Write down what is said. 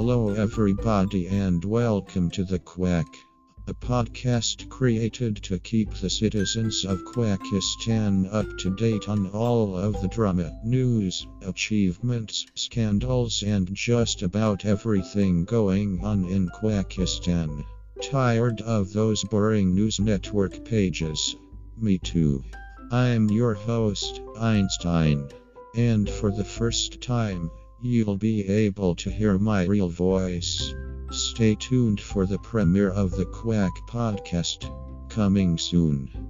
Hello, everybody, and welcome to The Quack, a podcast created to keep the citizens of Quackistan up to date on all of the drama, news, achievements, scandals, and just about everything going on in Quackistan. Tired of those boring news network pages? Me too. I'm your host, Einstein. And for the first time, you'll be able to hear my real voice. Stay tuned for the premiere of the Quack podcast, coming soon.